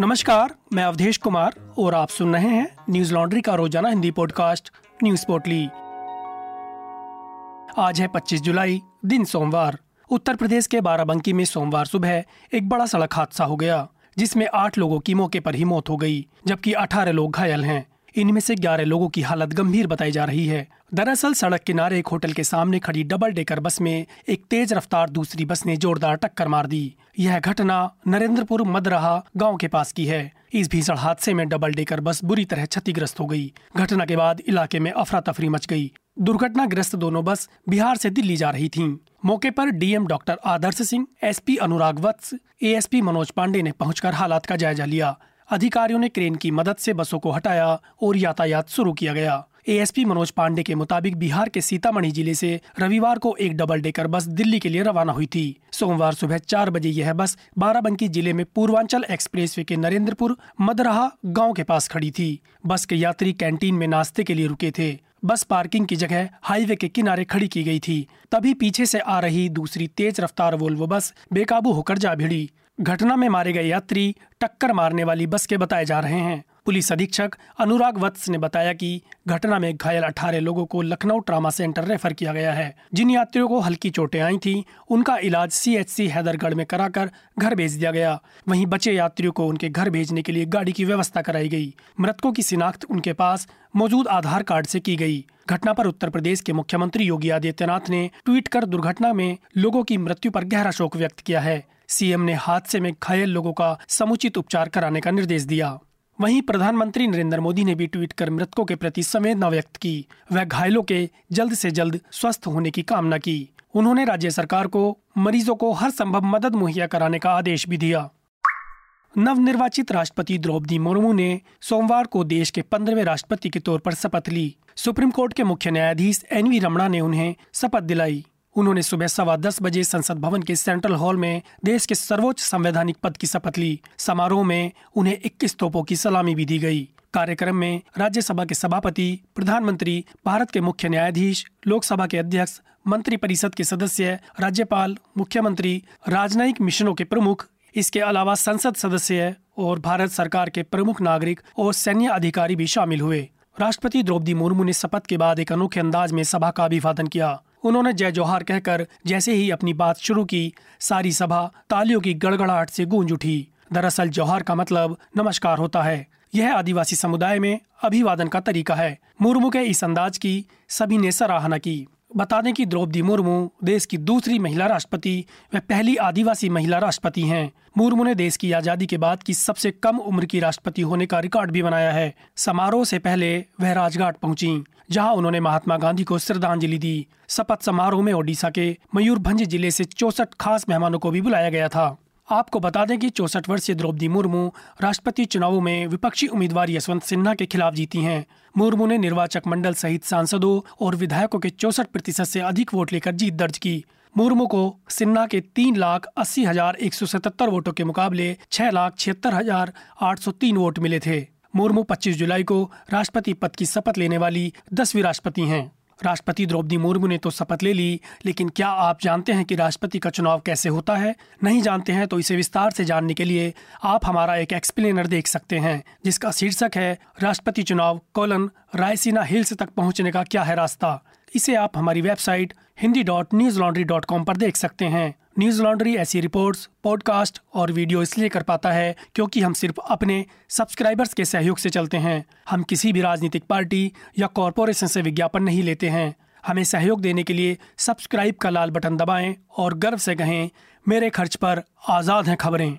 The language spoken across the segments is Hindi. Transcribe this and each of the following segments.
नमस्कार, मैं अवधेश कुमार और आप सुन रहे हैं न्यूज़ लॉन्ड्री का रोज़ाना हिंदी पॉडकास्ट न्यूज़ पोर्टली। आज है 25 जुलाई, दिन सोमवार। उत्तर प्रदेश के बाराबंकी में सोमवार सुबह एक बड़ा सड़क हादसा हो गया, जिसमें आठ लोगों की मौके पर ही मौत हो गई, जबकि 18 लोग घायल हैं। इनमें से 11 लोगों की हालत गंभीर बताई जा रही है। दरअसल सड़क किनारे एक होटल के सामने खड़ी डबल डेकर बस में एक तेज रफ्तार दूसरी बस ने जोरदार टक्कर मार दी। यह घटना नरेंद्रपुर मदरहा गाँव के पास की है। इस भीषण हादसे में डबल डेकर बस बुरी तरह क्षतिग्रस्त हो गई। घटना के बाद इलाके में अफरा तफरी मच गई। दुर्घटनाग्रस्त दोनों बस बिहार से दिल्ली जा रही थीं। मौके पर DM doctor Adarsh Singh, SP Anurag Vats, ASP Manoj Pandey ने पहुंचकर हालात का जायजा लिया। अधिकारियों ने क्रेन की मदद से बसों को हटाया और यातायात शुरू किया गया। एएसपी मनोज पांडे के मुताबिक बिहार के सीतामढ़ी ज़िले से रविवार को एक डबल डेकर बस दिल्ली के लिए रवाना हुई थी। सोमवार सुबह चार बजे यह बस बाराबंकी ज़िले में पूर्वांचल एक्सप्रेसवे के नरेंद्रपुर, मदरहा गाँव के पास खड़ी थी। बस के यात्री कैंटीन में नाश्ते के लिए रुके थे। बस पार्किंग की जगह हाईवे के किनारे खड़ी की गई थी। तभी पीछे से आ रही दूसरी तेज रफ्तार वोल्वो बस बेकाबू होकर जा भिड़ी। घटना में मारे गए यात्री टक्कर मारने वाली बस के बताए जा रहे हैं। पुलिस अधीक्षक अनुराग वत्स ने बताया कि घटना में घायल 18 लोगों को लखनऊ ट्रामा सेंटर रेफर किया गया है। जिन यात्रियों को हल्की चोटें आई थी, उनका इलाज सीएचसी हैदरगढ़ में कराकर घर भेज दिया गया। वहीं बचे यात्रियों को उनके घर भेजने के लिए गाड़ी की व्यवस्था कराई गई। मृतकों की शिनाख्त उनके पास मौजूद आधार कार्ड से की गई। घटना पर उत्तर प्रदेश के मुख्यमंत्री योगी आदित्यनाथ ने ट्वीट कर दुर्घटना में लोगों की मृत्यु पर गहरा शोक व्यक्त किया है। सीएम ने हादसे में घायल लोगों का समुचित उपचार कराने का निर्देश दिया। वहीं प्रधानमंत्री नरेंद्र मोदी ने भी ट्वीट कर मृतकों के प्रति संवेदना व्यक्त की। वह घायलों के जल्द से जल्द स्वस्थ होने की कामना की। उन्होंने राज्य सरकार को मरीजों को हर संभव मदद मुहैया कराने का आदेश भी दिया। नवनिर्वाचित राष्ट्रपति द्रौपदी मुर्मू ने सोमवार को देश के पंद्रहवें राष्ट्रपति के तौर पर शपथ ली। सुप्रीम कोर्ट के मुख्य न्यायाधीश एन वी रमणा ने उन्हें शपथ दिलाई। उन्होंने सुबह सवा दस बजे संसद भवन के सेंट्रल हॉल में देश के सर्वोच्च संवैधानिक पद की शपथ ली। समारोह में उन्हें 21 तोपों की सलामी भी दी गई। कार्यक्रम में राज्यसभा के सभापति, प्रधानमंत्री, भारत के मुख्य न्यायाधीश, लोकसभा के अध्यक्ष मंत्री परिषद के सदस्य, राज्यपाल, मुख्यमंत्री, राजनयिक मिशनों के प्रमुख, इसके अलावा संसद सदस्य और भारत सरकार के प्रमुख नागरिक और सैन्य अधिकारी भी शामिल हुए। राष्ट्रपति द्रौपदी मुर्मू ने शपथ के बाद एक अनोखे अंदाज में सभा का अभिवादन किया। उन्होंने जय जोहार कहकर जैसे ही अपनी बात शुरू की, सारी सभा तालियों की गड़गड़ाहट से गूंज उठी। दरअसल जोहार का मतलब नमस्कार होता है। यह आदिवासी समुदाय में अभिवादन का तरीका है। मुर्मू के इस अंदाज की सभी ने सराहना की। बता दें कि द्रौपदी मुर्मू देश की दूसरी महिला राष्ट्रपति व पहली आदिवासी महिला राष्ट्रपति हैं। मुर्मू ने देश की आज़ादी के बाद की सबसे कम उम्र की राष्ट्रपति होने का रिकॉर्ड भी बनाया है। समारोह से पहले वह राजघाट पहुँची, जहाँ उन्होंने महात्मा गांधी को श्रद्धांजलि दी। शपथ समारोह में ओडिशा के मयूरभंज ज़िले से चौसठ खास मेहमानों को भी बुलाया गया था। आपको बता दें कि चौसठ वर्षीय द्रौपदी मुर्मू राष्ट्रपति चुनावों में विपक्षी उम्मीदवार यशवंत सिन्हा के खिलाफ जीती हैं। मुर्मू ने निर्वाचक मंडल सहित सांसदों और विधायकों के चौसठ प्रतिशत से अधिक वोट लेकर जीत दर्ज की। मुर्मू को सिन्हा के तीन लाख अस्सी हज़ार एक सौ सतहत्तर वोटों के मुकाबले छह लाख छिहत्तर हज़ार आठ सौ तीन वोट मिले थे। मुर्मू 25 जुलाई को राष्ट्रपति पद की शपथ लेने वाली दसवीं राष्ट्रपति हैं। राष्ट्रपति द्रौपदी मुर्मू ने तो शपथ ले ली, लेकिन क्या आप जानते हैं कि राष्ट्रपति का चुनाव कैसे होता है? नहीं जानते हैं तो इसे विस्तार से जानने के लिए आप हमारा एक एक्सप्लेनर देख सकते हैं, जिसका शीर्षक है, राष्ट्रपति चुनाव, कोलन, रायसीना हिल्स तक पहुँचने का क्या है रास्ता? इसे आप हमारी website Hindi dot news laundry dot com पर देख सकते हैं। न्यूज़ लॉन्ड्री ऐसी रिपोर्ट्स पॉडकास्ट और वीडियो इसलिए कर पाता है क्योंकि हम सिर्फ़ अपने सब्सक्राइबर्स के सहयोग से चलते हैं। हम किसी भी राजनीतिक पार्टी या कॉरपोरेशन से विज्ञापन नहीं लेते हैं। हमें सहयोग देने के लिए सब्सक्राइब का लाल बटन दबाएँ और गर्व से कहें, मेरे खर्च पर आज़ाद हैं खबरें।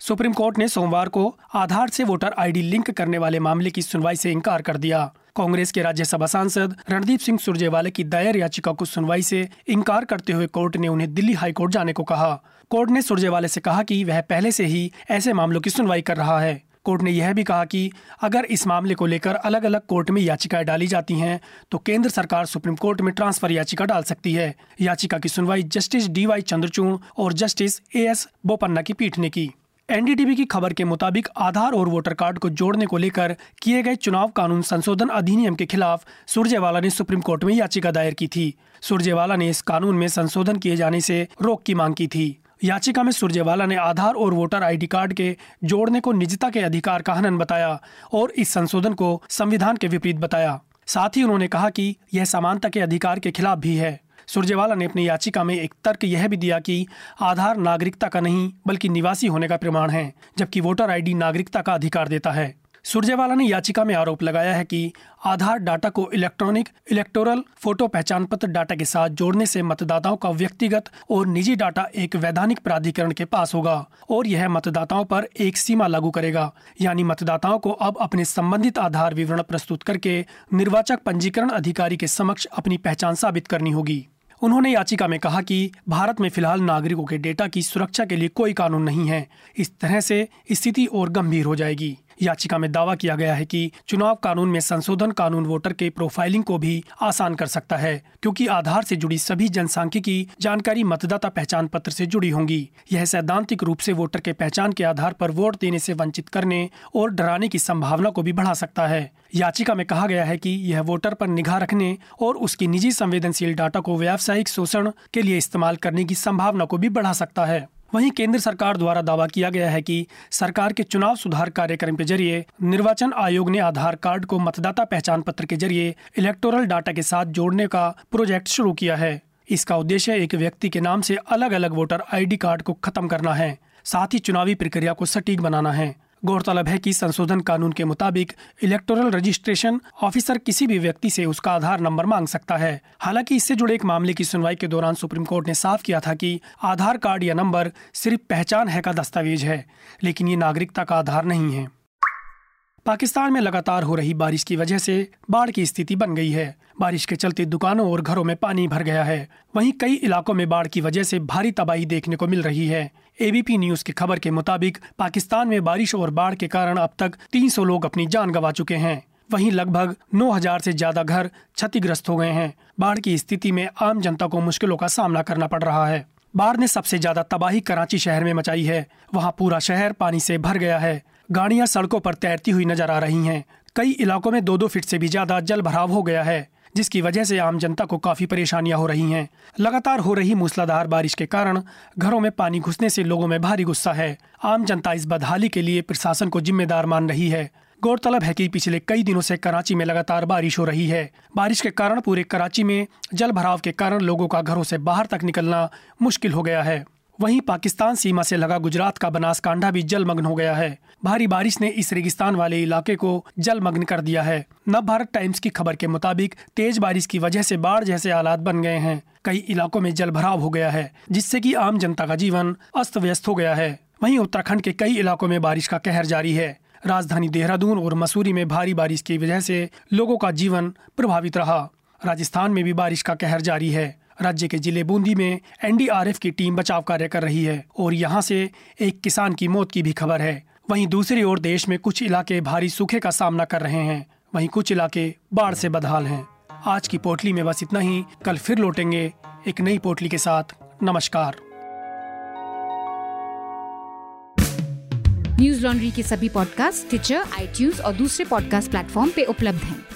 सुप्रीम कोर्ट ने सोमवार को आधार से वोटर आईडी लिंक करने वाले मामले की सुनवाई से इनकार कर दिया। कांग्रेस के राज्यसभा सांसद रणदीप सिंह सुरजेवाला की दायर याचिका को सुनवाई से इनकार करते हुए कोर्ट ने उन्हें दिल्ली हाईकोर्ट जाने को कहा। कोर्ट ने सुरजेवाला से कहा कि वह पहले से ही ऐसे मामलों की सुनवाई कर रहा है। कोर्ट ने यह भी कहा कि अगर इस मामले को लेकर अलग अलग कोर्ट में याचिकाएँ डाली जाती हैं तो केंद्र सरकार सुप्रीम कोर्ट में ट्रांसफ़र याचिका डाल सकती है। याचिका की सुनवाई जस्टिस डी वाई चंद्रचूड़ और जस्टिस ए एस बोपन्ना की पीठ ने की। एनडीटीवी की खबर के मुताबिक आधार और वोटर कार्ड को जोड़ने को लेकर किए गए चुनाव कानून संशोधन अधिनियम के खिलाफ सुरजेवाला ने सुप्रीम कोर्ट में याचिका दायर की थी। सुरजेवाला ने इस कानून में संशोधन किए जाने से रोक की मांग की थी। याचिका में सुरजेवाला ने आधार और वोटर आईडी कार्ड के जोड़ने को निजता के अधिकार का हनन बताया और इस संशोधन को संविधान के विपरीत बताया। साथ ही उन्होंने कहा कि यह समानता के अधिकार के खिलाफ भी है। सुरजेवाला ने अपनी याचिका में एक तर्क यह भी दिया कि आधार नागरिकता का नहीं, बल्कि निवासी होने का प्रमाण है, जबकि वोटर आईडी नागरिकता का अधिकार देता है। सुरजेवाला ने याचिका में आरोप लगाया है कि आधार डाटा को इलेक्ट्रॉनिक, इलेक्टोरल, फ़ोटो पहचान पत्र डाटा के साथ जोड़ने से मतदाताओं का व्यक्तिगत और निजी डाटा एक वैधानिक प्राधिकरण के पास होगा, और यह मतदाताओं पर एक सीमा लागू करेगा। यानी मतदाताओं को अब अपने संबंधित आधार विवरण प्रस्तुत करके निर्वाचक पंजीकरण अधिकारी के समक्ष अपनी पहचान साबित करनी होगी। उन्होंने याचिका में कहा कि भारत में फ़िलहाल नागरिकों के डेटा की सुरक्षा के लिए कोई कानून नहीं है। इस तरह से स्थिति और गंभीर हो जाएगी। याचिका में दावा किया गया है कि चुनाव कानून में संशोधन कानून वोटर के प्रोफाइलिंग को भी आसान कर सकता है, क्योंकि आधार से जुड़ी सभी जनसांख्यिकी जानकारी मतदाता पहचान पत्र से जुड़ी होंगी। यह सैद्धांतिक रूप से वोटर के पहचान के आधार पर वोट देने से वंचित करने और डराने की संभावना को भी बढ़ा सकता है। याचिका में कहा गया है कि यह वोटर पर निगाह रखने और उसकी निजी संवेदनशील डाटा को व्यावसायिक शोषण के लिए इस्तेमाल करने की संभावना को भी बढ़ा सकता है। वहीं केंद्र सरकार द्वारा दावा किया गया है कि सरकार के चुनाव सुधार कार्यक्रम के ज़रिए निर्वाचन आयोग ने आधार कार्ड को मतदाता पहचान पत्र के ज़रिए इलेक्टोरल डाटा के साथ जोड़ने का प्रोजेक्ट शुरू किया है। इसका उद्देश्य एक व्यक्ति के नाम से अलग अलग वोटर आईडी कार्ड को खत्म करना है, साथ ही चुनावी प्रक्रिया को सटीक बनाना है। गौरतलब है कि संशोधन कानून के मुताबिक इलेक्टोरल रजिस्ट्रेशन ऑफिसर किसी भी व्यक्ति से उसका आधार नंबर मांग सकता है। हालाँकि इससे जुड़े एक मामले की सुनवाई के दौरान सुप्रीम कोर्ट ने साफ़ किया था कि आधार कार्ड या नंबर सिर्फ़ पहचान है का दस्तावेज़ है, लेकिन ये नागरिकता का आधार नहीं है। पाकिस्तान में लगातार हो रही बारिश की वजह से बाढ़ की स्थिति बन गई है। बारिश के चलते दुकानों और घरों में पानी भर गया है। वहीं कई इलाकों में बाढ़ की वजह से भारी तबाही देखने को मिल रही है। एबीपी न्यूज़ की खबर के मुताबिक, पाकिस्तान में बारिश और बाढ़ के कारण अब तक 300 लोग अपनी जान गंवा चुके हैं। वहीं लगभग 9000 से ज़्यादा घर क्षतिग्रस्त हो गए हैं। बाढ़ की स्थिति में आम जनता को मुश्किलों का सामना करना पड़ रहा है। बाढ़ ने सबसे ज़्यादा तबाही कराची शहर में मचाई है। वहाँ पूरा शहर पानी से भर गया है। गाड़ियाँ सड़कों पर तैरती हुई नज़र आ रही हैं। कई इलाकों में दो दो फीट से भी ज़्यादा जल भराव हो गया है, जिसकी वजह से आम जनता को काफ़ी परेशानियाँ हो रही हैं। लगातार हो रही मूसलाधार बारिश के कारण घरों में पानी घुसने से लोगों में भारी गुस्सा है। आम जनता इस बदहाली के लिए प्रशासन को जिम्मेदार मान रही है। गौरतलब है कि पिछले कई दिनों से कराची में लगातार बारिश हो रही है। बारिश के कारण पूरे कराची में जल भराव के कारण लोगों का घरों से बाहर तक निकलना मुश्किल हो गया है। वहीं पाकिस्तान सीमा से लगा गुजरात का बनासकांडा भी जलमग्न हो गया है। भारी बारिश ने इस रेगिस्तान वाले इलाके को जलमग्न कर दिया है। नव भारत टाइम्स की खबर के मुताबिक, तेज बारिश की वजह से बाढ़ जैसे हालात बन गए हैं। कई इलाकों में जल भराव हो गया है, जिससे कि आम जनता का जीवन अस्त व्यस्त हो गया है। वहीं उत्तराखंड के कई इलाकों में बारिश का कहर जारी है। राजधानी देहरादून और मसूरी में भारी बारिश की वजह से लोगों का जीवन प्रभावित रहा। राजस्थान में भी बारिश का कहर जारी है। राज्य के ज़िले बूंदी में एनडीआरएफ की टीम बचाव कार्य कर रही है और यहाँ से एक किसान की मौत की भी खबर है। वहीं दूसरी ओर देश में कुछ इलाके भारी सूखे का सामना कर रहे हैं। वहीं कुछ इलाके बाढ़ से बदहाल हैं। आज की पोटली में बस इतना ही। कल फिर लौटेंगे एक नई पोटली के साथ। नमस्कार। न्यूज़ लॉन्ड्री के सभी पॉडकास्ट ट्विटर आईटीज और दूसरे पॉडकास्ट प्लेटफॉर्म पे उपलब्ध हैं।